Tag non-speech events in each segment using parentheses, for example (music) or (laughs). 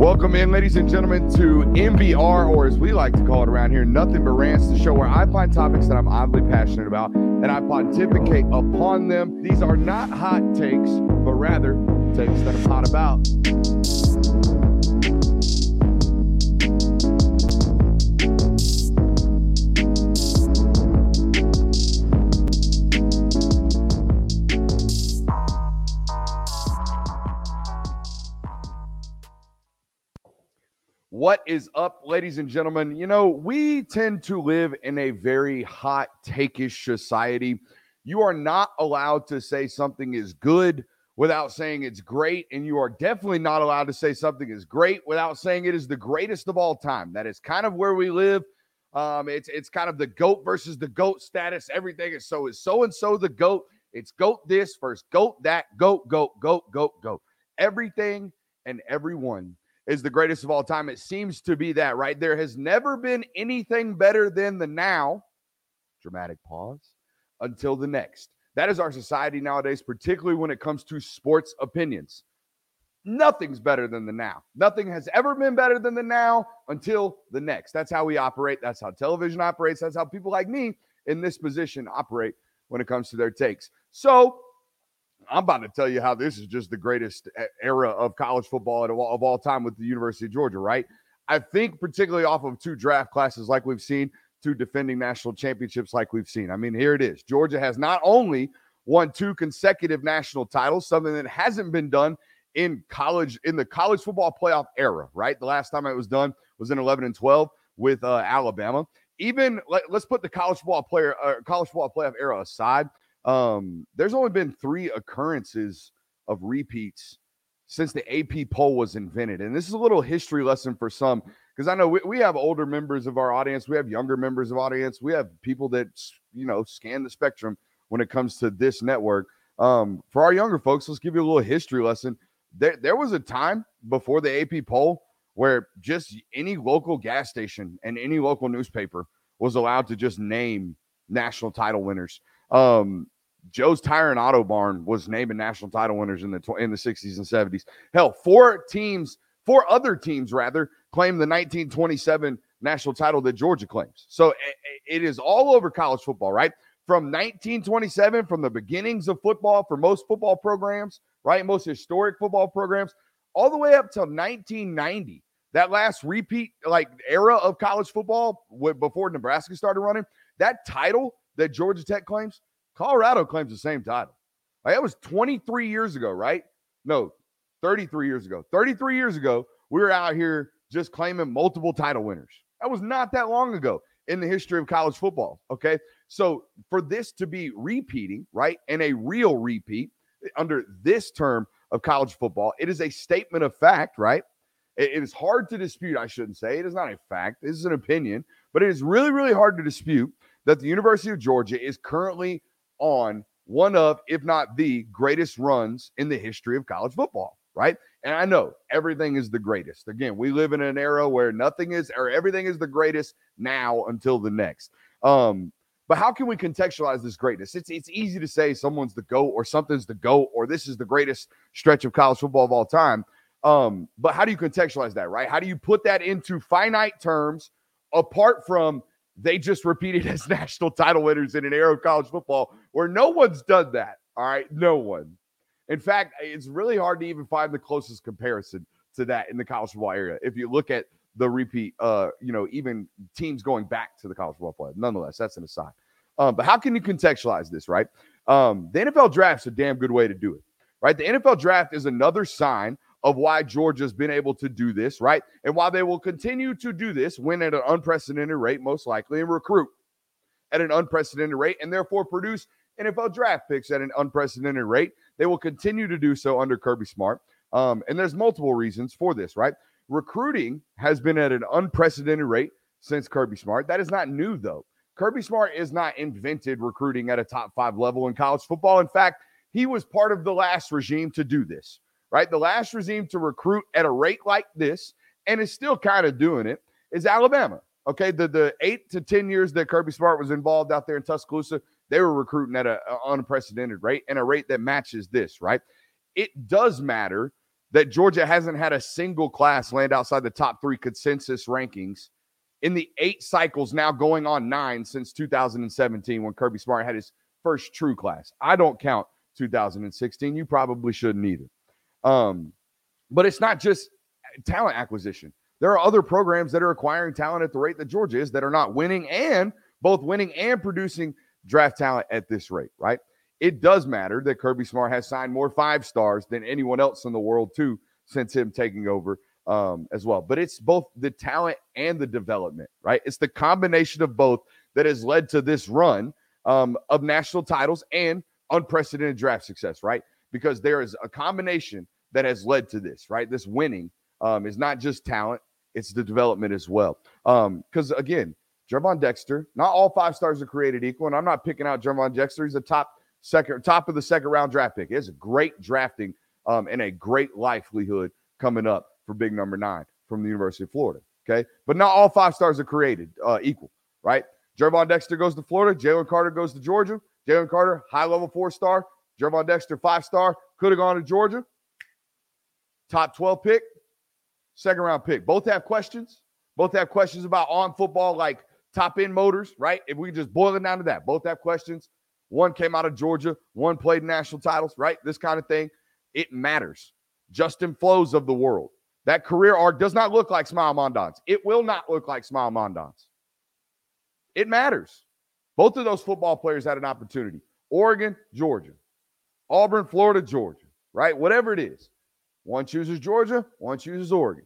Welcome in, ladies and gentlemen, to NBR, or as we like to call it around here, Nothing But Rants, the show where I find topics that I'm oddly passionate about and I pontificate upon them. These are not hot takes, but rather takes that I'm hot about. What is up, ladies and gentlemen? You know, we tend to live in a very hot takeish society. You are not allowed to say something is good without saying it's great. And you are definitely not allowed to say something is great without saying it is the greatest of all time. That is kind of where we live. Um, it's it's kind of the goat versus the goat status. Everything is so is so and so the goat. It's goat this first, goat that, goat, goat, goat, goat, goat. Everything and everyone is the greatest of all time. It seems to be that, right? There has never been anything better than the now, dramatic pause, until the next. That is our society nowadays, particularly when it comes to sports opinions. Nothing's better than the now. Nothing has ever been better than the now until the next. That's how we operate. That's how television operates. That's how people like me in this position operate when it comes to their takes. So, I'm about to tell you how this is just the greatest era of college football of all, of all time with the University of Georgia, right? I think particularly off of two draft classes like we've seen, two defending national championships like we've seen. I mean, here it is. Georgia has not only won two consecutive national titles, something that hasn't been done in college in the college football playoff era, right? The last time it was done was in 11 and 12 with uh, Alabama. Even let, us put the college football player uh, college football playoff era aside. Um, there's only been three occurrences of repeats since the AP poll was invented. And this is a little history lesson for some because I know we, we have older members of our audience, we have younger members of audience, we have people that you know scan the spectrum when it comes to this network. Um, for our younger folks, let's give you a little history lesson. There, there was a time before the AP poll where just any local gas station and any local newspaper was allowed to just name national title winners. Um, Joe's Tire and Auto Barn was naming national title winners in the in the 60s and 70s. Hell, four teams, four other teams rather, claim the 1927 national title that Georgia claims. So it is all over college football, right? From 1927, from the beginnings of football for most football programs, right? Most historic football programs, all the way up till 1990. That last repeat, like era of college football before Nebraska started running, that title that Georgia Tech claims, Colorado claims the same title. Like, that was 23 years ago, right? No, 33 years ago. 33 years ago, we were out here just claiming multiple title winners. That was not that long ago in the history of college football. Okay. So for this to be repeating, right, and a real repeat under this term of college football, it is a statement of fact, right? it is hard to dispute, I shouldn't say. It is not a fact. This is an opinion, but it is really, really hard to dispute that the University of Georgia is currently on one of, if not the greatest runs in the history of college football, right? And I know everything is the greatest. Again, we live in an era where nothing is or everything is the greatest now until the next. Um, but how can we contextualize this greatness? It's it's easy to say someone's the GOAT or something's the GOAT or this is the greatest stretch of college football of all time. Um, but how do you contextualize that, right? How do you put that into finite terms apart from they just repeated as (laughs) national title winners in an era of college football where no one's done that. All right. No one. In fact, it's really hard to even find the closest comparison to that in the college football area. If you look at the repeat, uh, you know, even teams going back to the college football play. Nonetheless, that's an aside. Um, but how can you contextualize this, right? Um, the NFL draft's a damn good way to do it, right? The NFL draft is another sign of why Georgia's been able to do this, right? And why they will continue to do this, win at an unprecedented rate, most likely, and recruit at an unprecedented rate, and therefore produce NFL draft picks at an unprecedented rate. They will continue to do so under Kirby Smart. Um, and there's multiple reasons for this, right? Recruiting has been at an unprecedented rate since Kirby Smart. That is not new, though. Kirby Smart is not invented recruiting at a top five level in college football. In fact, he was part of the last regime to do this right? The last regime to recruit at a rate like this, and is still kind of doing it, is Alabama. Okay, the the eight to ten years that Kirby Smart was involved out there in Tuscaloosa, they were recruiting at an unprecedented rate and a rate that matches this, right? It does matter that Georgia hasn't had a single class land outside the top three consensus rankings in the eight cycles now going on nine since 2017 when Kirby Smart had his first true class. I don't count 2016. You probably shouldn't either. Um, but it's not just talent acquisition. There are other programs that are acquiring talent at the rate that Georgia is that are not winning and both winning and producing draft talent at this rate, right? It does matter that Kirby Smart has signed more five stars than anyone else in the world, too, since him taking over um, as well. But it's both the talent and the development, right? It's the combination of both that has led to this run um, of national titles and unprecedented draft success, right? Because there is a combination that has led to this, right? This winning um, is not just talent, it's the development as well. Because um, again, Gervon Dexter, not all five stars are created equal. And I'm not picking out Gervon Dexter. He's a top second, top of the second round draft pick. It's a great drafting um, and a great livelihood coming up for big number nine from the University of Florida. Okay. But not all five stars are created uh, equal, right? Gervon Dexter goes to Florida. Jalen Carter goes to Georgia. Jalen Carter, high level four star. Gervon Dexter, five star. Could have gone to Georgia. Top 12 pick, second round pick. Both have questions. Both have questions about on football, like top end motors, right? If we just boil it down to that, both have questions. One came out of Georgia, one played national titles, right? This kind of thing. It matters. Justin Flowes of the world. That career arc does not look like Smael Mondon's. It will not look like Smael Mondon's. It matters. Both of those football players had an opportunity. Oregon, Georgia. Auburn, Florida, Georgia, right? Whatever it is. One chooses Georgia, one chooses Oregon.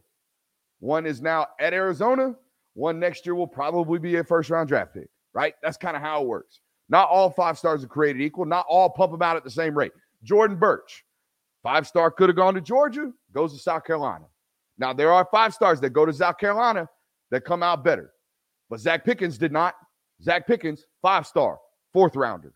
One is now at Arizona. One next year will probably be a first round draft pick, right? That's kind of how it works. Not all five stars are created equal. Not all pump them out at the same rate. Jordan Burch, five star could have gone to Georgia, goes to South Carolina. Now, there are five stars that go to South Carolina that come out better. But Zacch Pickens did not. Zacch Pickens, five star, fourth rounder.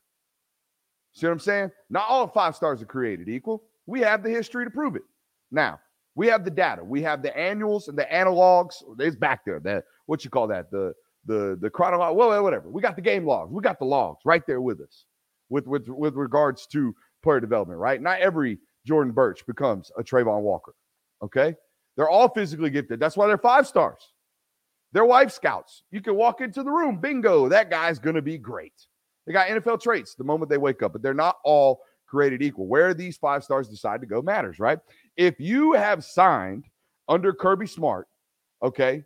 See what I'm saying? Not all five stars are created equal. We have the history to prove it. Now, we have the data. We have the annuals and the analogs. It's back there. That what you call that? The the the chronology. Well, whatever. We got the game logs. We got the logs right there with us, with with with regards to player development. Right. Not every Jordan Burch becomes a Travon Walker. Okay. They're all physically gifted. That's why they're five stars. They're wife scouts. You can walk into the room, bingo, that guy's to be great. They got NFL traits the moment they wake up, but they're not all created equal. Where these five stars decide to go matters, right? If you have signed under Kirby Smart, okay,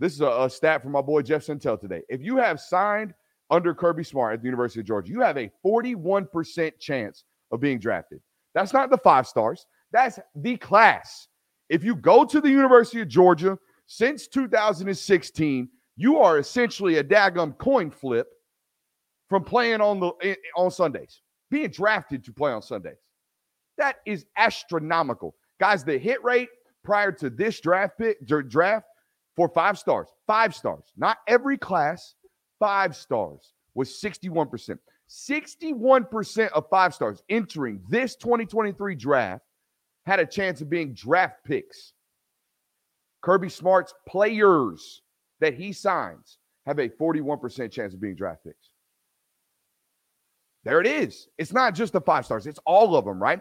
this is a, a stat from my boy Jeff Sentell today. If you have signed under Kirby Smart at the University of Georgia, you have a 41% chance of being drafted. That's not the five stars, that's the class. If you go to the University of Georgia since 2016, you are essentially a daggum coin flip from playing on the eh, eh, on Sundays, being drafted to play on Sundays. That is astronomical. Guys, the hit rate prior to this draft pick draft for five stars, five stars, not every class, five stars was 61%. 61% of five stars entering this 2023 draft had a chance of being draft picks. Kirby Smart's players that he signs have a 41% chance of being draft picks. There it is. It's not just the five stars, it's all of them, right?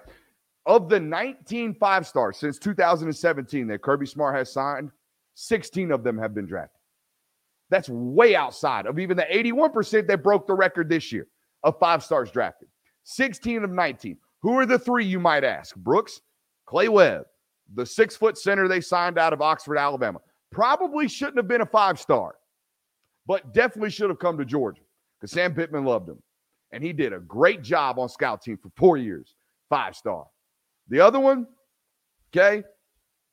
Of the 19 five stars since 2017 that Kirby Smart has signed, 16 of them have been drafted. That's way outside of even the 81% that broke the record this year of five stars drafted. 16 of 19. Who are the three, you might ask? Brooks, Clay Webb, the six foot center they signed out of Oxford, Alabama. Probably shouldn't have been a five star, but definitely should have come to Georgia because Sam Pittman loved him. And he did a great job on scout team for four years, five star. The other one, okay,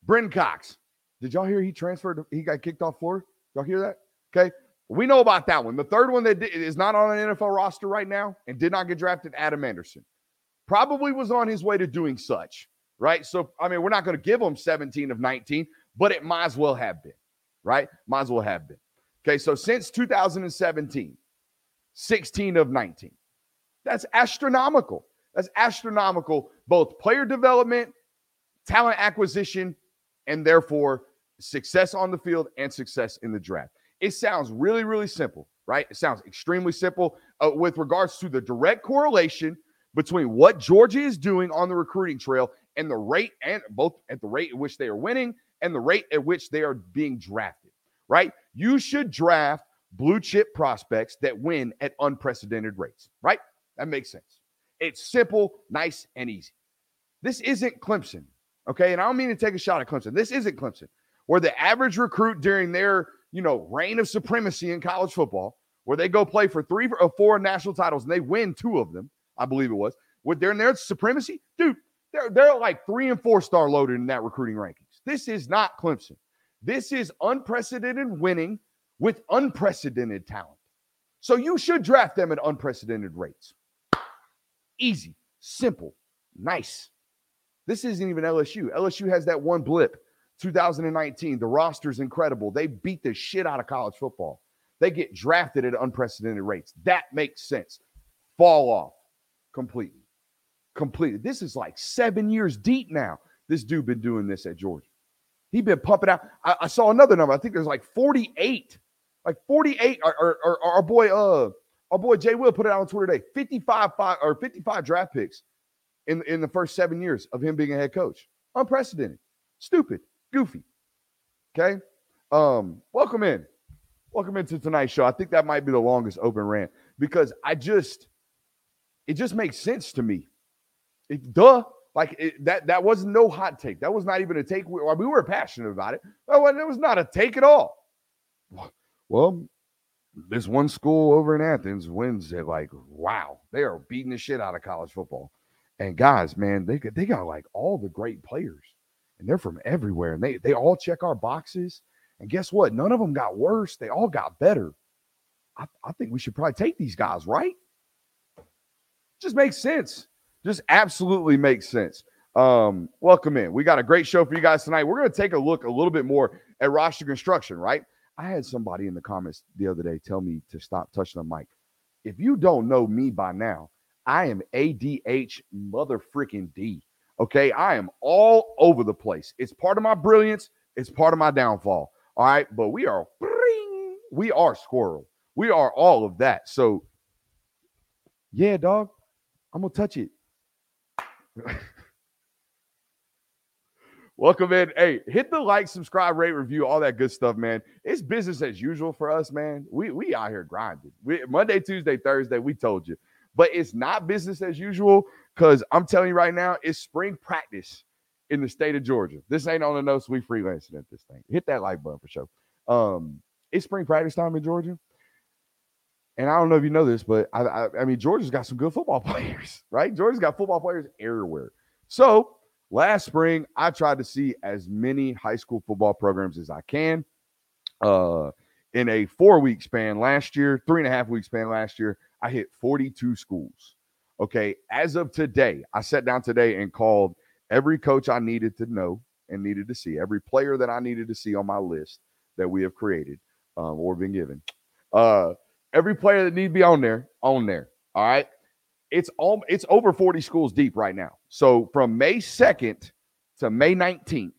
Brenton Cox. Did y'all hear he transferred? He got kicked off Florida. Y'all hear that? Okay. We know about that one. The third one that is not on an NFL roster right now and did not get drafted, Adam Anderson. Probably was on his way to doing such right? So, I mean, we're not going to give them 17 of 19, but it might as well have been, right? Might as well have been. Okay, so since 2017, 16 of 19. That's astronomical. That's astronomical, both player development, talent acquisition, and therefore success on the field and success in the draft. It sounds really, really simple, right? It sounds extremely simple uh, with regards to the direct correlation between what Georgia is doing on the recruiting trail and the rate and both at the rate at which they are winning and the rate at which they are being drafted, right? You should draft blue chip prospects that win at unprecedented rates, right? That makes sense. It's simple, nice, and easy. This isn't Clemson, okay? And I don't mean to take a shot at Clemson. This isn't Clemson, where the average recruit during their, you know, reign of supremacy in college football, where they go play for three or four national titles and they win two of them, I believe it was. With their, their supremacy, dude, they're, they're like three and four star loaded in that recruiting rankings. This is not Clemson. This is unprecedented winning with unprecedented talent. So you should draft them at unprecedented rates. Easy, simple, nice. This isn't even LSU. LSU has that one blip. 2019, the roster's incredible. They beat the shit out of college football. They get drafted at unprecedented rates. That makes sense. Fall off completely. Completely. This is like seven years deep now. This dude been doing this at Georgia. He been pumping out. I, I saw another number. I think there's like 48 like 48. Our, our, our, boy, uh, our boy Jay Will put it out on Twitter today. 55 five, or 55 draft picks in, in the first seven years of him being a head coach. Unprecedented, stupid, goofy. Okay. Um, welcome in. Welcome into tonight's show. I think that might be the longest open rant because I just it just makes sense to me. It, duh. Like it, that that was no hot take. That was not even a take. We, we were passionate about it. Oh, it was not a take at all. Well, this one school over in Athens wins it like, wow, they are beating the shit out of college football. And guys, man, they they got like all the great players, and they're from everywhere, and they they all check our boxes. And guess what? None of them got worse. They all got better. I, I think we should probably take these guys, right? Just makes sense. Just absolutely makes sense. Um, welcome in. We got a great show for you guys tonight. We're going to take a look a little bit more at roster construction, right? I had somebody in the comments the other day tell me to stop touching the mic. If you don't know me by now, I am ADH mother freaking D. Okay. I am all over the place. It's part of my brilliance, it's part of my downfall. All right. But we are, we are squirrel. We are all of that. So, yeah, dog, I'm going to touch it. (laughs) Welcome in. Hey, hit the like, subscribe, rate, review, all that good stuff, man. It's business as usual for us, man. We we out here grinding. We, Monday, Tuesday, Thursday, we told you. But it's not business as usual because I'm telling you right now, it's spring practice in the state of Georgia. This ain't on the notes. We freelancing at this thing. Hit that like button for sure. Um, it's spring practice time in Georgia. And I don't know if you know this, but I, I, I mean, Georgia's got some good football (laughs) players, right? Georgia's got football players everywhere. So last spring, I tried to see as many high school football programs as I can. Uh, in a four week span last year, three and a half week span last year, I hit 42 schools. Okay. As of today, I sat down today and called every coach I needed to know and needed to see, every player that I needed to see on my list that we have created um, or been given. Uh, every player that need to be on there, on there. All right it's all it's over 40 schools deep right now. So from May 2nd to May 19th,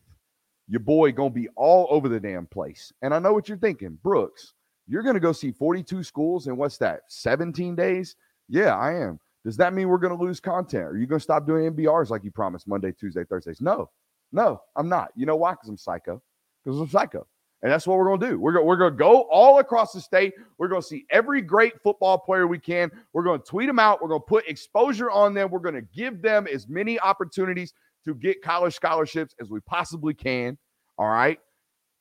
your boy gonna be all over the damn place. And I know what you're thinking, Brooks. You're gonna go see 42 schools in what's that? 17 days? Yeah, I am. Does that mean we're gonna lose content? Are you gonna stop doing NBRs like you promised Monday, Tuesday, Thursdays? No, no, I'm not. You know why? Because I'm psycho. Because I'm psycho. And that's what we're going to do. We're going we're going to go all across the state. We're going to see every great football player we can. We're going to tweet them out. We're going to put exposure on them. We're going to give them as many opportunities to get college scholarships as we possibly can. All right.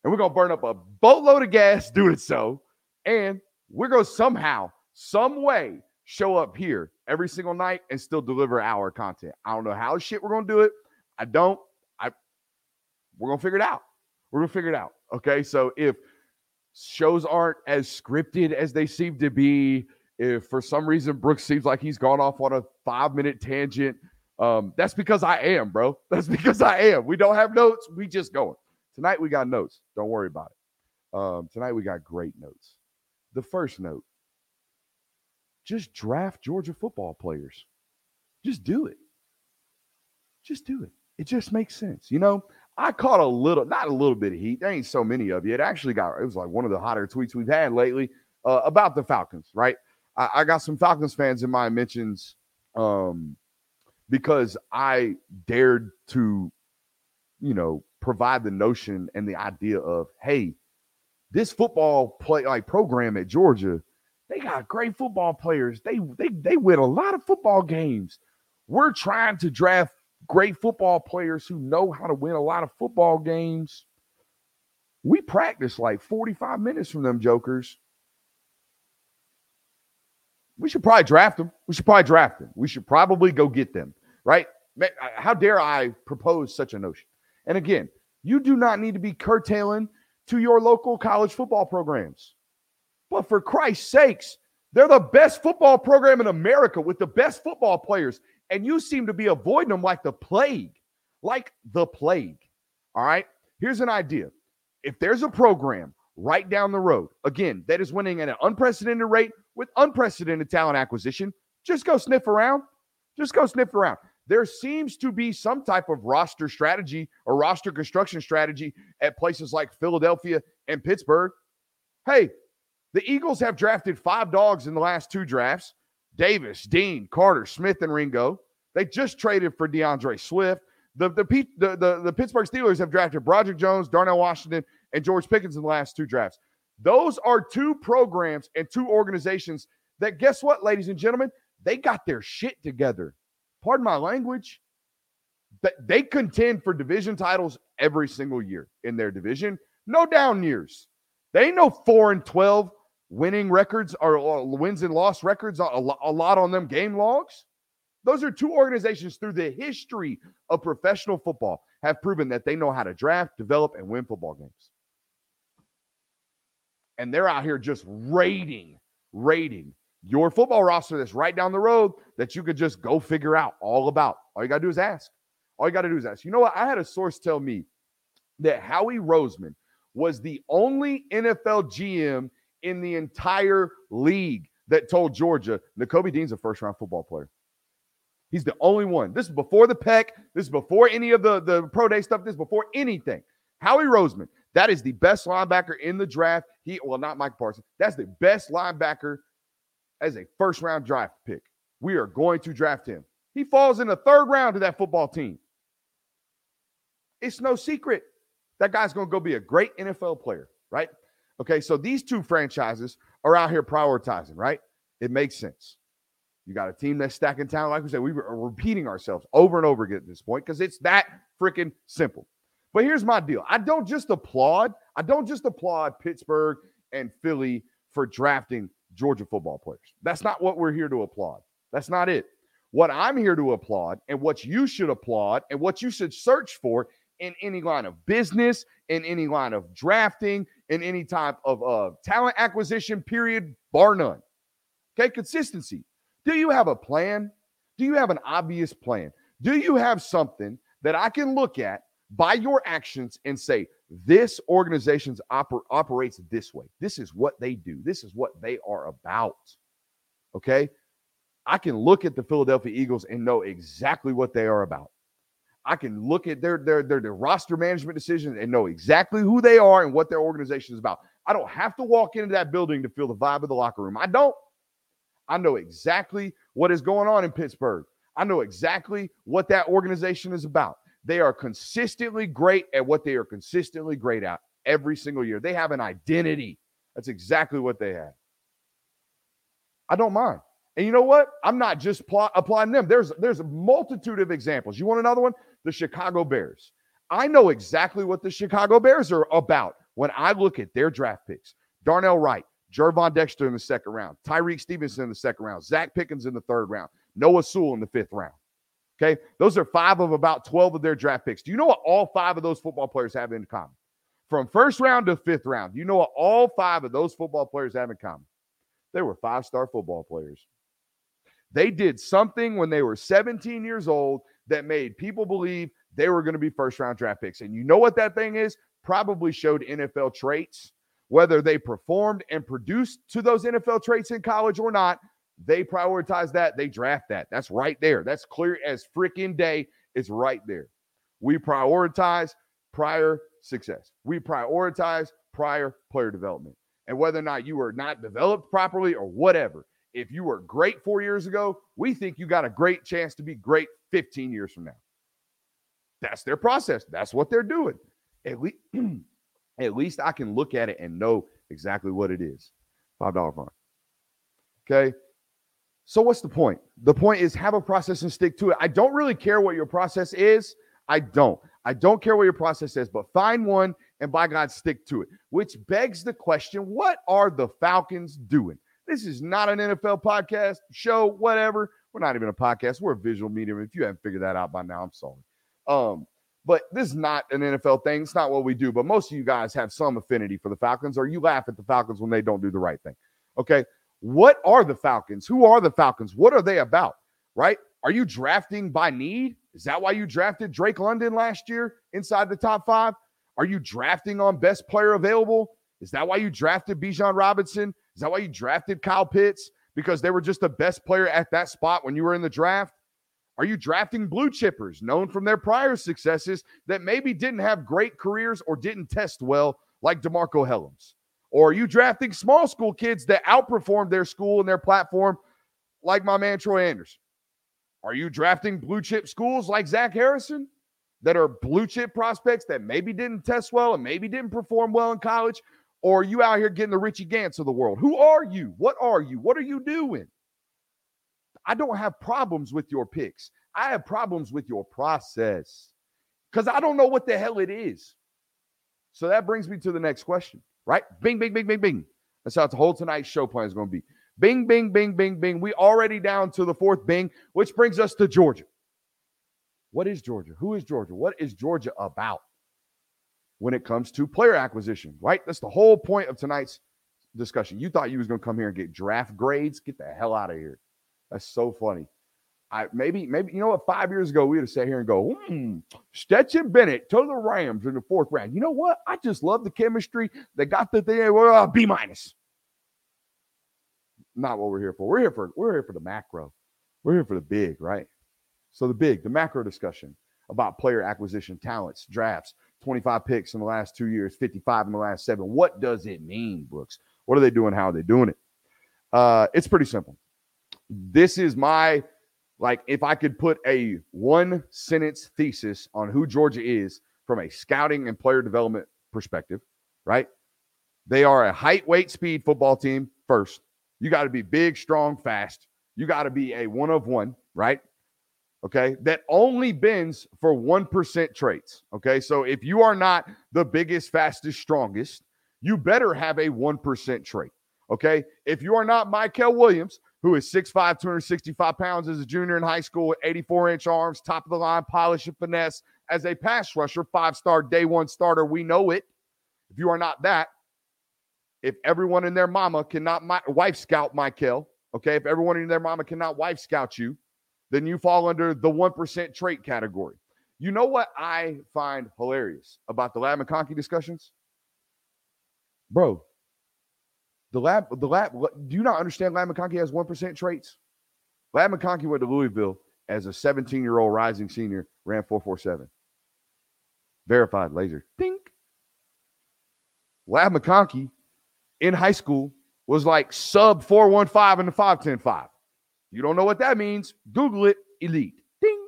And we're going to burn up a boatload of gas (laughs) doing so. And we're going to somehow, some way, show up here every single night and still deliver our content. I don't know how shit we're going to do it. I don't. I we're going to figure it out. We're going to figure it out. Okay. So if shows aren't as scripted as they seem to be, if for some reason Brooks seems like he's gone off on a five minute tangent, um, that's because I am, bro. (laughs) That's because I am. We don't have notes. We just going. Tonight we got notes. Don't worry about it. Um, tonight we got great notes. The first note just draft Georgia football players. Just do it. Just do it. It just makes sense. You know, I caught a little, not a little bit of heat. There ain't so many of you. It actually got, it was like one of the hotter tweets we've had lately uh, about the Falcons, right? I, I, got some Falcons fans in my mentions um, because I dared to, you know, provide the notion and the idea of, hey, this football play like program at Georgia, they got great football players. They they they win a lot of football games. We're trying to draft great football players who know how to win a lot of football games. We practice like 45 minutes from them jokers. We should probably draft them. We should probably draft them. We should probably go get them, right? How dare I propose such a notion? And again, you do not need to be curtailing to your local college football programs. But for Christ's sakes, they're the best football program in America with the best football players. And you seem to be avoiding them like the plague, like the plague. All right. Here's an idea if there's a program right down the road, again, that is winning at an unprecedented rate with unprecedented talent acquisition, just go sniff around. Just go sniff around. There seems to be some type of roster strategy or roster construction strategy at places like Philadelphia and Pittsburgh. Hey, the Eagles have drafted five dogs in the last two drafts Davis, Dean, Carter, Smith, and Ringo. They just traded for D'Andre Swift. The, the, the, the, the Pittsburgh Steelers have drafted Broderick Jones, Darnell Washington, and George Pickens in the last two drafts. Those are two programs and two organizations that, guess what, ladies and gentlemen? They got their shit together. Pardon my language. They contend for division titles every single year in their division. No down years. They ain't no four and twelve winning records or, or uh, wins and loss records. A, a lot on them game logs. Those are two organizations through the history of professional football have proven that they know how to draft, develop, and win football games and they're out here just raiding, raiding your football roster that's right down the road that you could just go figure out all about. All you got to do is ask. All you got to do is ask. You know what? I had a source tell me that Howie Roseman was the only NFL GM in the entire league that told Georgia Nakobe Dean's a first round football player. He's the only one. This is before the Peck. This is before any of the, the pro day stuff. This is before anything. Howie Roseman that is the best linebacker in the draft. He, well, not Micah Parsons. That's the best linebacker as a first round draft pick. We are going to draft him. He falls in the third round to that football team. It's no secret that guy's going to go be a great NFL player, right? Okay, so these two franchises are out here prioritizing, right? It makes sense. You got a team that's stacking talent. Like we said, we are repeating ourselves over and over again at this point because it's that freaking simple. But here's my deal I don't just applaud, I don't just applaud Pittsburgh and Philly for drafting Georgia football players. That's not what we're here to applaud. That's not it. What I'm here to applaud and what you should applaud and what you should search for in any line of business, in any line of drafting, in any type of uh, talent acquisition, period, bar none. Okay, consistency. Do you have a plan? Do you have an obvious plan? Do you have something that I can look at by your actions and say, this organization oper- operates this way. This is what they do. This is what they are about. Okay. I can look at the Philadelphia Eagles and know exactly what they are about. I can look at their, their their their roster management decisions and know exactly who they are and what their organization is about. I don't have to walk into that building to feel the vibe of the locker room. I don't. I know exactly what is going on in Pittsburgh. I know exactly what that organization is about. They are consistently great at what they are consistently great at every single year. They have an identity. That's exactly what they have. I don't mind. And you know what? I'm not just pl- applying them. There's there's a multitude of examples. You want another one? The Chicago Bears. I know exactly what the Chicago Bears are about when I look at their draft picks. Darnell Wright, Gervon Dexter in the second round, Tyrique Stevenson in the second round, Zacch Pickens in the third round, Noah Sewell in the fifth round. Okay. Those are five of about 12 of their draft picks. Do you know what all five of those football players have in common? From first round to fifth round, do you know what all five of those football players have in common? They were five star football players. They did something when they were 17 years old that made people believe they were going to be first round draft picks. And you know what that thing is? Probably showed NFL traits. Whether they performed and produced to those NFL traits in college or not, they prioritize that. They draft that. That's right there. That's clear as freaking day. It's right there. We prioritize prior success. We prioritize prior player development. And whether or not you were not developed properly or whatever, if you were great four years ago, we think you got a great chance to be great 15 years from now. That's their process. That's what they're doing. At least, (clears throat) at least I can look at it and know exactly what it is. $5 fine. Okay. So what's the point? The point is have a process and stick to it. I don't really care what your process is. I don't. I don't care what your process is, but find one and by God, stick to it. Which begs the question what are the Falcons doing? This is not an NFL podcast, show, whatever. We're not even a podcast. We're a visual medium. If you haven't figured that out by now, I'm sorry. Um, but this is not an NFL thing. It's not what we do. But most of you guys have some affinity for the Falcons, or you laugh at the Falcons when they don't do the right thing. Okay. What are the Falcons? Who are the Falcons? What are they about? Right? Are you drafting by need? Is that why you drafted Drake London last year inside the top five? Are you drafting on best player available? Is that why you drafted Bijan Robinson? Is that why you drafted Kyle Pitts? Because they were just the best player at that spot when you were in the draft? Are you drafting blue chippers known from their prior successes that maybe didn't have great careers or didn't test well, like DeMarco Hellams? Or are you drafting small school kids that outperformed their school and their platform, like my man Troy Anderson? Are you drafting blue chip schools like Zach Harrison that are blue chip prospects that maybe didn't test well and maybe didn't perform well in college? Or are you out here getting the Richie Grants of the world? Who are you? What are you? What are you doing? I don't have problems with your picks. I have problems with your process because I don't know what the hell it is. So that brings me to the next question, right? Bing, bing, bing, bing, bing. That's how the whole tonight's show plan is going to be. Bing, bing, bing, bing, bing. We already down to the fourth bing, which brings us to Georgia. What is Georgia? Who is Georgia? What is Georgia about when it comes to player acquisition, right? That's the whole point of tonight's discussion. You thought you was going to come here and get draft grades? Get the hell out of here. That's so funny. I maybe maybe you know what? Five years ago, we would have sat here and go, hmm, Stetson Bennett to the Rams in the fourth round. You know what? I just love the chemistry. They got the thing. Well, uh, B minus. Not what we're here for. We're here for we're here for the macro. We're here for the big, right? So the big, the macro discussion about player acquisition, talents, drafts, 25 picks in the last two years, 55 in the last seven. What does it mean, Brooks? What are they doing? How are they doing it? Uh, it's pretty simple. This is my like if I could put a one sentence thesis on who Georgia is from a scouting and player development perspective, right? They are a height, weight, speed football team first. You got to be big, strong, fast. You got to be a one of one, right? Okay. That only bends for 1% traits. Okay. So if you are not the biggest, fastest, strongest, you better have a 1% trait. Okay. If you are not Mykel Williams, who is 6'5, 265 pounds as a junior in high school 84 inch arms, top of the line, polish and finesse as a pass rusher, five star day one starter. We know it. If you are not that, if everyone in their mama cannot my, wife scout Mykel, okay, if everyone in their mama cannot wife scout you, then you fall under the 1% trait category. You know what I find hilarious about the Ladd McConkey discussions? Bro, the lab, the lab, do you not understand Ladd McConkey has 1% traits? Ladd McConkey went to Louisville as a 17 year old rising senior, ran 447. Verified laser. Think. Ladd McConkey in high school was like sub 415 in the 510 You don't know what that means? Google it. Elite. Ding.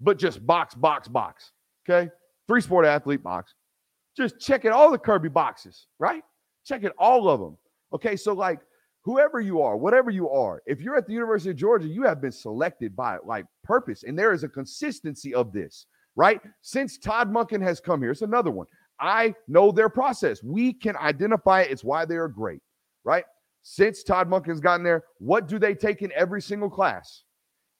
But just box, box, box. Okay. Three sport athlete box. Just check it all the Kirby boxes, right? Check it all of them. Okay, so like whoever you are, whatever you are, if you're at the University of Georgia, you have been selected by like purpose, and there is a consistency of this, right? Since Todd Monken has come here, it's another one. I know their process. We can identify it. It's why they are great, right? Since Todd Monken's gotten there, what do they take in every single class?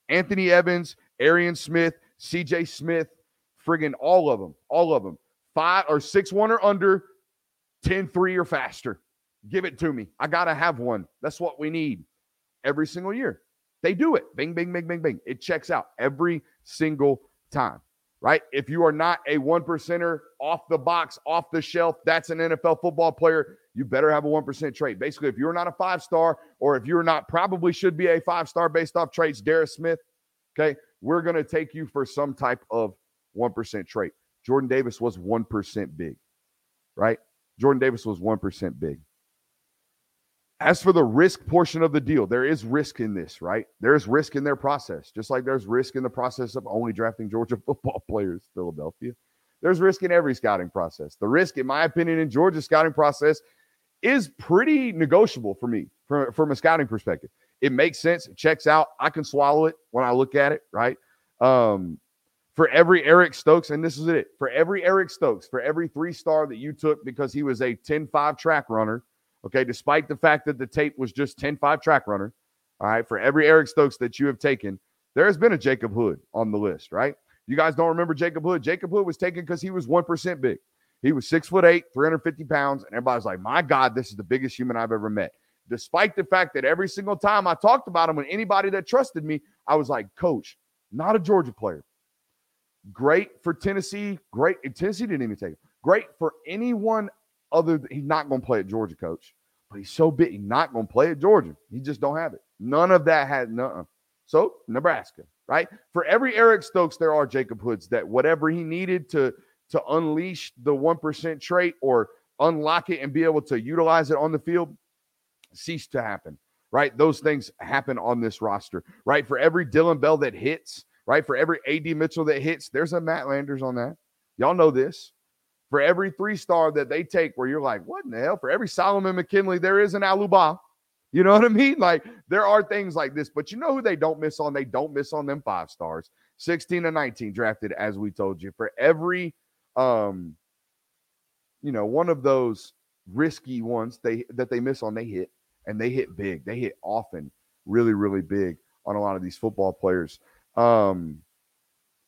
Anthony Evans, Arian Smith, CJ Smith, friggin' all of them, all of them. Five or six one or under, 10 3 or faster. Give it to me. I got to have one. That's what we need every single year. They do it. Bing, bing, bing, bing, bing. It checks out every single time, right? If you are not a one percenter off the box, off the shelf, that's an NFL football player. You better have a 1% trade. Basically, if you're not a five star or if you're not, probably should be a five star based off traits, Darris Smith, okay, we're going to take you for some type of 1% trait. Jordan Davis was 1% big, right? Jordan Davis was 1% big. As for the risk portion of the deal, there is risk in this, right? There's risk in their process, just like there's risk in the process of only drafting Georgia (laughs) football players, Philadelphia. There's risk in every scouting process. The risk, in my opinion, in Georgia's scouting process is pretty negotiable for me from, from a scouting perspective. It makes sense. It checks out. I can swallow it when I look at it, right? Um, for every Eric Stokes, and this is it, for every Eric Stokes, for every three star that you took because he was a 10 5 track runner, okay, despite the fact that the tape was just 10 5 track runner, all right, for every Eric Stokes that you have taken, there has been a Jacob Hood on the list, right? You guys don't remember Jacob Hood? Jacob Hood was taken because he was 1% big. He was six foot eight, 350 pounds, and everybody's like, my God, this is the biggest human I've ever met. Despite the fact that every single time I talked about him with anybody that trusted me, I was like, Coach, not a Georgia player. Great for Tennessee. Great. Tennessee didn't even take him. Great for anyone other. Than, he's not going to play at Georgia, Coach. But he's so big, he's not going to play at Georgia. He just don't have it. None of that had none. So Nebraska, right? For every Eric Stokes, there are Jacob Hoods that whatever he needed to to unleash the 1% trait or unlock it and be able to utilize it on the field cease to happen, right? Those things happen on this roster, right? For every Dillon Bell that hits, right? For every AD Mitchell that hits, there's a Matt Landers on that. Y'all know this. For every three star that they take, where you're like, what in the hell? For every Solomon McKinley, there is an Aluba. You know what I mean? Like there are things like this, but you know who they don't miss on? They don't miss on them five stars. 16 and 19 drafted, as we told you. For every um, you know, one of those risky ones they that they miss on, they hit and they hit big. They hit often, really, really big on a lot of these football players. Um,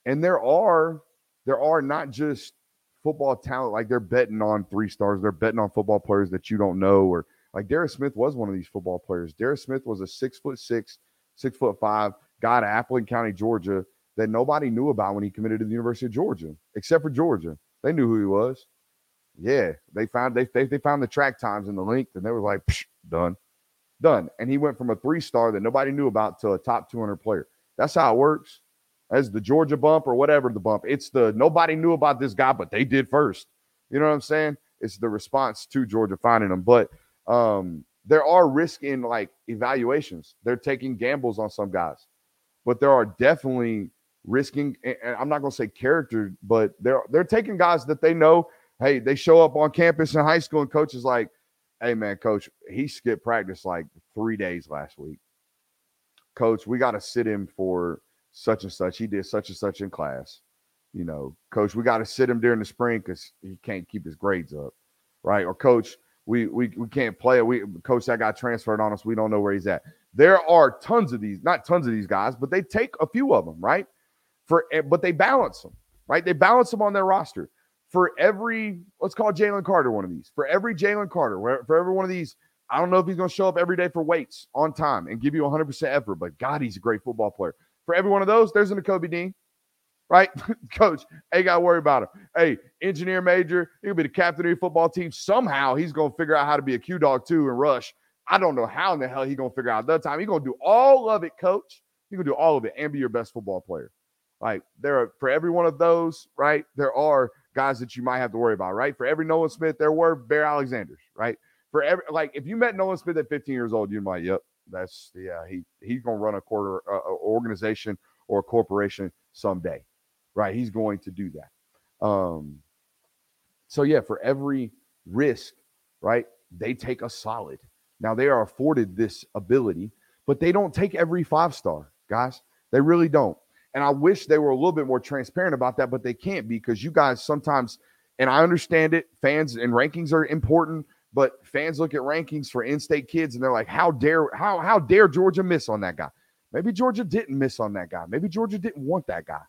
and there are there are not just football talent like they're betting on three stars. They're betting on football players that you don't know or like Darris Smith was one of these football players. Darris Smith was a six foot six, six foot five guy at Appling County, Georgia, that nobody knew about when he committed to the University of Georgia, except for Georgia. They knew who he was. Yeah, they found they they, they found the track times and the length, and they were like, done, done. And he went from a three star that nobody knew about to a top 200 player. That's how it works. As the Georgia bump or whatever the bump, it's the nobody knew about this guy, but they did first. You know what I'm saying? It's the response to Georgia finding him. But um, there are risk in like evaluations. They're taking gambles on some guys, but there are definitely risking. And I'm not going to say character, but they're they're taking guys that they know. Hey, they show up on campus in high school, and coach is like, "Hey, man, coach, he skipped practice like three days last week. Coach, we got to sit him for such and such. He did such and such in class. You know, coach, we got to sit him during the spring because he can't keep his grades up, right? Or coach, we we we can't play. We coach that got transferred on us. We don't know where he's at. There are tons of these, not tons of these guys, but they take a few of them, right? For but they balance them, right? They balance them on their roster. For every, let's call Jalen Carter one of these. For every Jalen Carter, for every one of these, I don't know if he's going to show up every day for weights on time and give you 100% effort, but God, he's a great football player. For every one of those, there's an Kobe Dean right? (laughs) Coach, ain't got to worry about him. Hey, engineer major, he'll be the captain of your football team. Somehow he's going to figure out how to be a Q dog too and rush. I don't know how in the hell he's going to figure out that time. He's going to do all of it, coach. He's going to do all of it and be your best football player. Like there are for every one of those, right? There are guys that you might have to worry about, right? For every Nolan Smith, there were Bear Alexanders, right? For every like if you met Nolan Smith at 15 years old, you'd be like, yep, that's yeah, he he's gonna run a quarter uh, organization or a corporation someday right? He's going to do that. Um, so yeah, for every risk, right, they take a solid. Now they are afforded this ability, but they don't take every five star, guys. They really don't. And I wish they were a little bit more transparent about that, but they can't because you guys sometimes, and I understand it, fans and rankings are important, but fans look at rankings for in-state kids and they're like, how dare how how dare Georgia miss on that guy? Maybe Georgia didn't miss on that guy. Maybe Georgia didn't want that guy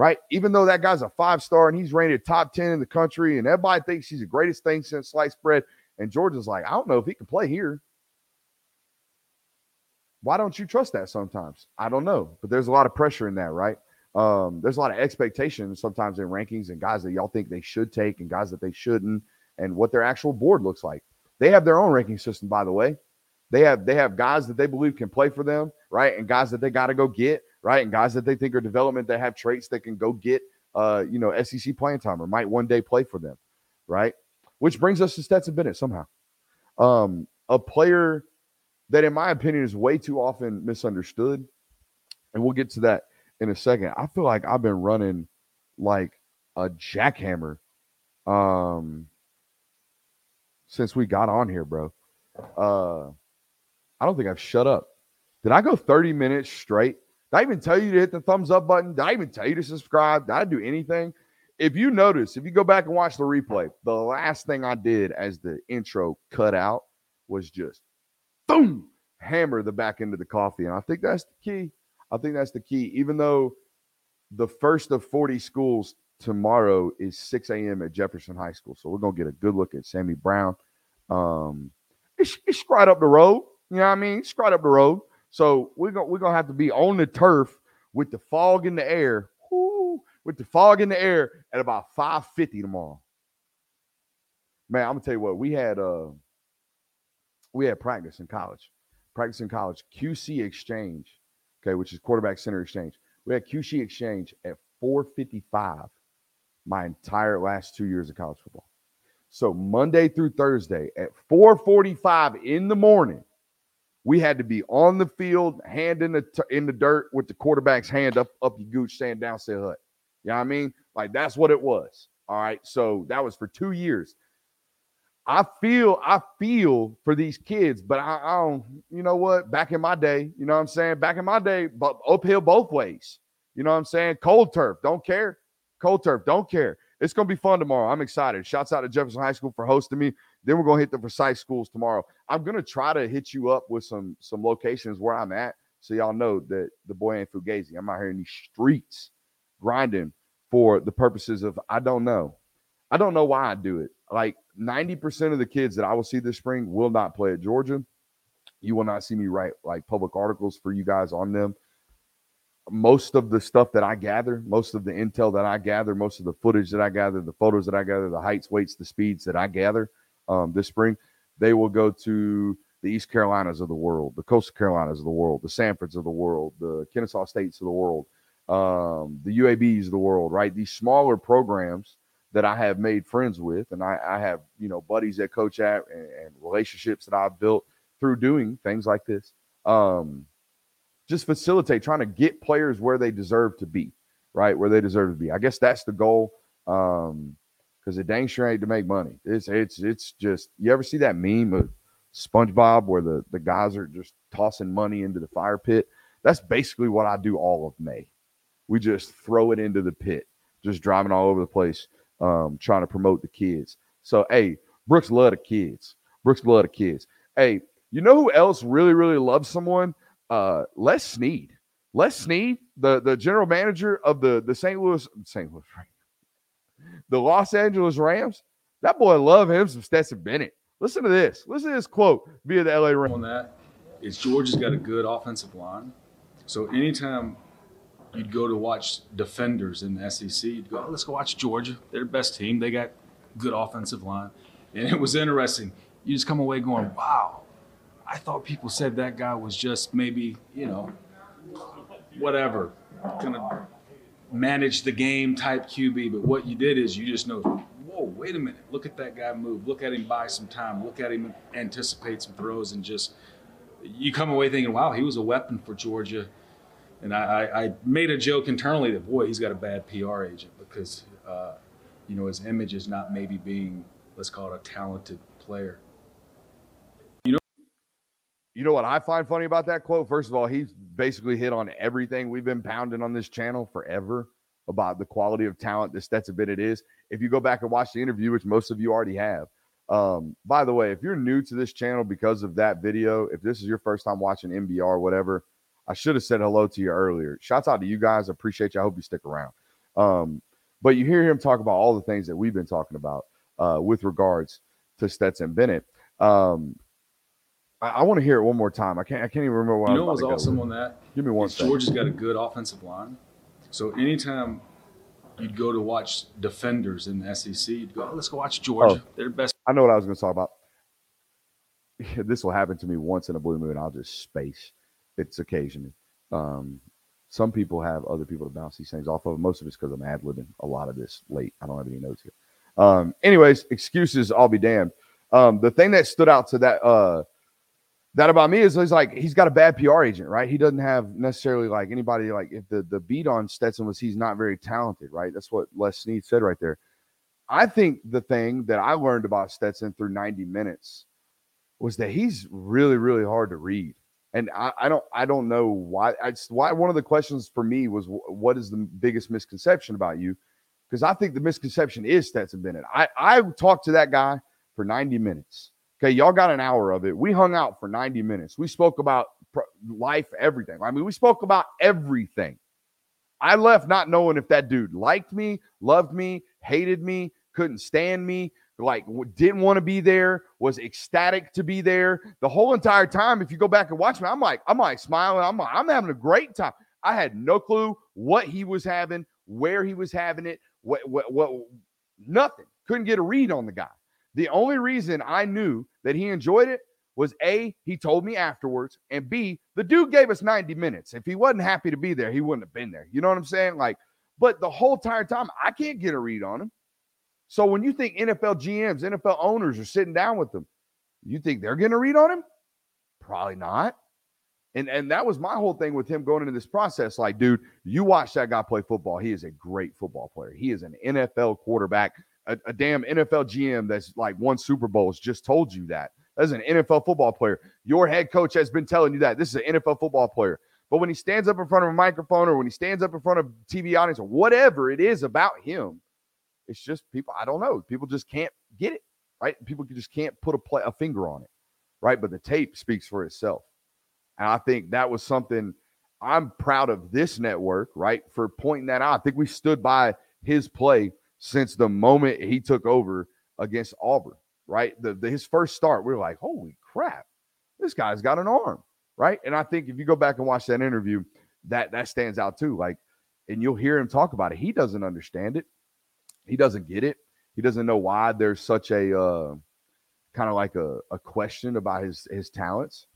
right? Even though that guy's a five star and he's rated top 10 in the country and everybody thinks he's the greatest thing since sliced bread. And Georgia's like, I don't know if he can play here. Why don't you trust that sometimes? I don't know, but there's a lot of pressure in that, right? Um, there's a lot of expectations sometimes in rankings and guys that y'all think they should take and guys that they shouldn't, and what their actual board looks like. They have their own ranking system, by the way. They have they have guys that they believe can play for them, right? And guys that they got to go get right? And guys that they think are development that have traits that can go get, uh, you know, SEC playing time or might one day play for them, right? Which brings us to Stetson Bennett somehow. Um, a player that, in my opinion, is way too often misunderstood. And we'll get to that in a second. I feel like I've been running like a jackhammer um since we got on here, bro. Uh I don't think I've shut up. Did I go 30 minutes straight? Did I even tell you to hit the thumbs up button? Did I even tell you to subscribe? Did I do anything? If you notice, if you go back and watch the replay, the last thing I did as the intro cut out was just boom, hammer the back end of the coffee. And I think that's the key. I think that's the key. Even though the first of 40 schools tomorrow is 6 a.m. at Jefferson High School. So we're going to get a good look at Sammy Brown. Um, it's, it's right up the road. You know what I mean? It's right up the road. So we're going we're gonna have to be on the turf with the fog in the air, whoo, with the fog in the air at about 550 tomorrow. Man, I'm gonna tell you what, we had uh we had practice in college. Practice in college, QC exchange, okay, which is quarterback center exchange. We had QC exchange at 455 my entire last two years of college football. So Monday through Thursday at 4:45 in the morning, we had to be on the field, hand in the t- in the dirt with the quarterback's hand up up your gooch, saying down, say hut. You know what I mean? Like that's what it was. All right. So that was for two years. I feel I feel for these kids, but I, I, don't. You know what? Back in my day, you know what I'm saying. Back in my day, but uphill both ways. You know what I'm saying? Cold turf, don't care. Cold turf, don't care. It's gonna be fun tomorrow. I'm excited. Shouts out to Jefferson High School for hosting me. Then we're gonna hit the precise schools tomorrow. I'm gonna try to hit you up with some some locations where I'm at, so y'all know that the boy ain't fugazi. I'm out here in these streets grinding for the purposes of I don't know. I don't know why I do it. Like 90% of the kids that I will see this spring will not play at Georgia. You will not see me write like public articles for you guys on them. Most of the stuff that I gather, most of the intel that I gather, most of the footage that I gather, the photos that I gather, the heights, weights, the speeds that I gather um, this spring, they will go to the East Carolinas of the world, the Coastal Carolinas of the world, the Samfords of the world, the Kennesaw States of the world, um, the UABs of the world, right? These smaller programs that I have made friends with, and I, I have you know buddies that coach at and, and, relationships that I've built through doing things like this. Um, just facilitate trying to get players where they deserve to be, right? Where they deserve to be. I guess that's the goal. Um, because it dang sure ain't to make money. It's it's it's just you ever see that meme of SpongeBob where the the guys are just tossing money into the fire pit? That's basically what I do all of May. We just throw it into the pit, just driving all over the place um, trying to promote the kids. So, hey, Brooks love the kids. Brooks love the kids. Hey, you know who else really, really loves someone? Uh, Les Snead. Les Snead, the, the general manager of the, the St. Louis, St. Louis, the Los Angeles Rams. That boy love him some Stetson Bennett. Listen to this. Listen to this quote via the LA Rams. On that is Georgia's got a good offensive line. So anytime you'd go to watch defenders in the SEC. You'd go, oh, let's go watch Georgia. They're the best team. They got good offensive line. And it was interesting. You just come away going, wow, I thought people said that guy was just maybe, you know, whatever, kind of manage the game type QB. But what you did is you just know, whoa, wait a minute. Look at that guy move. Look at him buy some time. Look at him anticipate some throws and just, you come away thinking, wow, he was a weapon for Georgia and I, I, made a joke internally that boy, he's got a bad PR agent because uh, you know his image is not maybe being let's call it a talented player. You know, what I find funny about that quote? First of all, he's basically hit on everything we've been pounding on this channel forever about the quality of talent that Stetson Bennett is. If you go back and watch the interview, which most of you already have. Um, by the way, if you're new to this channel because of that video, if this is your first time watching NBR or whatever, I should have said hello to you earlier. Shouts out to you guys. I appreciate you. I hope you stick around. Um, but you hear him talk about all the things that we've been talking about uh, with regards to Stetson Bennett. Um, I, I want to hear it one more time. I can't. I can't even remember what. You know what was awesome on that? Give me one. Georgia's got a good offensive line, so anytime you'd go to watch defenders in the SEC, you'd go, oh, "Let's go watch Georgia. Oh, They're best." I know what I was going to talk about. (laughs) this will happen to me once in a blue moon. I'll just space it's occasionally. Um, some people have other people to bounce these things off of. Most of it's because I'm ad libbing a lot of this late. I don't have any notes here. Um, anyways, excuses, I'll be damned. Um, the thing that stood out to that uh, that about me is he's like he's got a bad PR agent, right? He doesn't have necessarily like anybody like if the the beat on Stetson was he's not very talented, right? That's what Les Snead said right there. I think the thing that I learned about Stetson through 90 minutes was that he's really, really hard to read. And I, I don't, I don't know why. I, why one of the questions for me was, what is the biggest misconception about you? Because I think the misconception is Stetson Bennett. I, I talked to that guy for 90 minutes. Okay, y'all got an hour of it. We hung out for 90 minutes. We spoke about life, everything. I mean, we spoke about everything. I left not knowing if that dude liked me, loved me, hated me, couldn't stand me, like didn't want to be there, was ecstatic to be there the whole entire time. If you go back and watch me, I'm like, I'm like smiling. I'm like, I'm having a great time. I had no clue what he was having, where he was having it, what, what, what, nothing. Couldn't get a read on the guy. The only reason I knew that he enjoyed it was A, he told me afterwards, and B, the dude gave us 90 minutes. If he wasn't happy to be there, he wouldn't have been there. You know what I'm saying? Like, but the whole entire time, I can't get a read on him. So when you think NFL GMs, NFL owners are sitting down with them, you think they're going to read on him? Probably not. And and that was my whole thing with him going into this process. Like, dude, you watch that guy play football. He is a great football player. He is an NFL quarterback. A, a damn NFL GM that's like won Super Bowls just told you that. As an NFL football player. Your head coach has been telling you that. This is an NFL football player. But when he stands up in front of a microphone or when he stands up in front of TV audience or whatever it is about him, it's just people, I don't know. People just can't get it, right? People just can't put a, play, a finger on it, right? But the tape speaks for itself. And I think that was something I'm proud of this network, right? For pointing that out. I think we stood by his play since the moment he took over against Auburn, right? The, the his first start, we were like, holy crap, this guy's got an arm, right? And I think if you go back and watch that interview, that that stands out too. Like, and you'll hear him talk about it. He doesn't understand it he doesn't get it. He doesn't know why there's such a uh, kind of like a, a question about his his talents,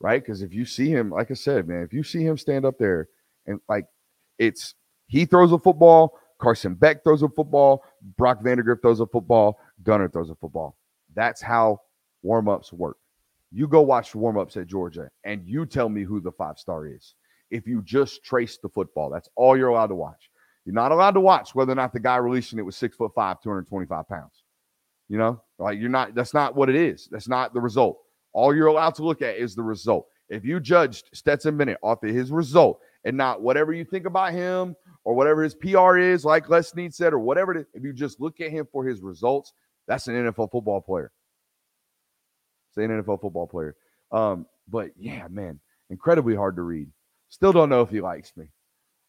right? Because if you see him, like I said, man, if you see him stand up there and like it's he throws a football, Carson Beck throws a football, Brock Vandagriff throws a football, Gunner throws a football. That's how warm-ups work. You go watch warm-ups at Georgia and you tell me who the five star is. If you just trace the football, that's all you're allowed to watch. You're not allowed to watch whether or not the guy releasing it was six foot five, 225 pounds. You know, like you're not, that's not what it is. That's not the result. All you're allowed to look at is the result. If you judged Stetson Bennett off of his result and not whatever you think about him or whatever his PR is, like Les Snead said, or whatever it is, if you just look at him for his results, that's an NFL football player. Say an NFL football player. Um, but yeah, man, incredibly hard to read. Still don't know if he likes me.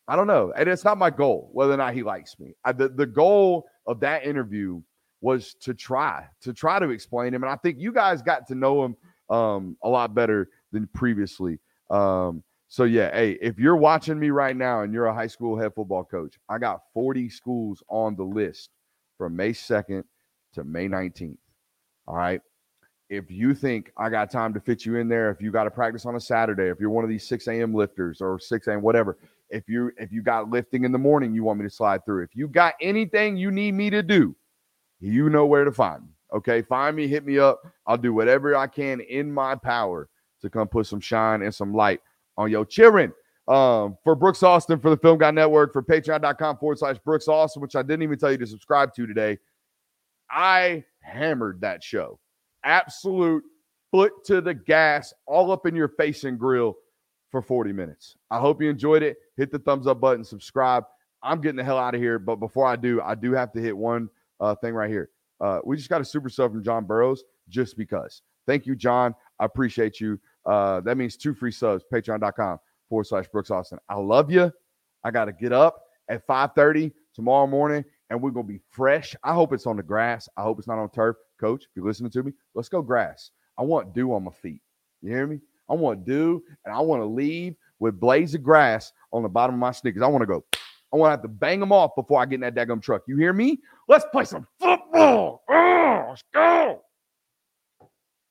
I don't know. And it's not my goal whether or not he likes me. I, the, the goal of that interview was to try, to try to explain him. And I think you guys got to know him um, a lot better than previously. Um, so, yeah, hey, if you're watching me right now and you're a high school head football coach, I got 40 schools on the list from May 2nd to May 19th. All right. If you think I got time to fit you in there, if you got to practice on a Saturday, if you're one of these 6 a.m. lifters or 6 a.m., whatever, if you if you got lifting in the morning, you want me to slide through. If you got anything you need me to do, you know where to find me. Okay, find me, hit me up. I'll do whatever I can in my power to come put some shine and some light on your children. Um, for Brooks Austin, for the Film Guy Network, for patreon.com forward slash Brooks Austin, which I didn't even tell you to subscribe to today. I hammered that show. Absolute foot to the gas, all up in your face and grill for 40 minutes. I hope you enjoyed it. Hit the thumbs up button, subscribe. I'm getting the hell out of here. But before I do, I do have to hit one uh, thing right here. Uh, we just got a super sub from John Burrows just because. Thank you, John. I appreciate you. Uh, that means two free subs, patreon.com forward slash Brooks Austin. I love you. I got to get up at 5.30 tomorrow morning and we're going to be fresh. I hope it's on the grass. I hope it's not on turf. Coach, if you're listening to me, let's go grass. I want dew on my feet. You hear me? I want dew, and I want to leave with blades of grass on the bottom of my sneakers. I want to go. I want to have to bang them off before I get in that daggum truck. You hear me? Let's play some football. Oh, let's go.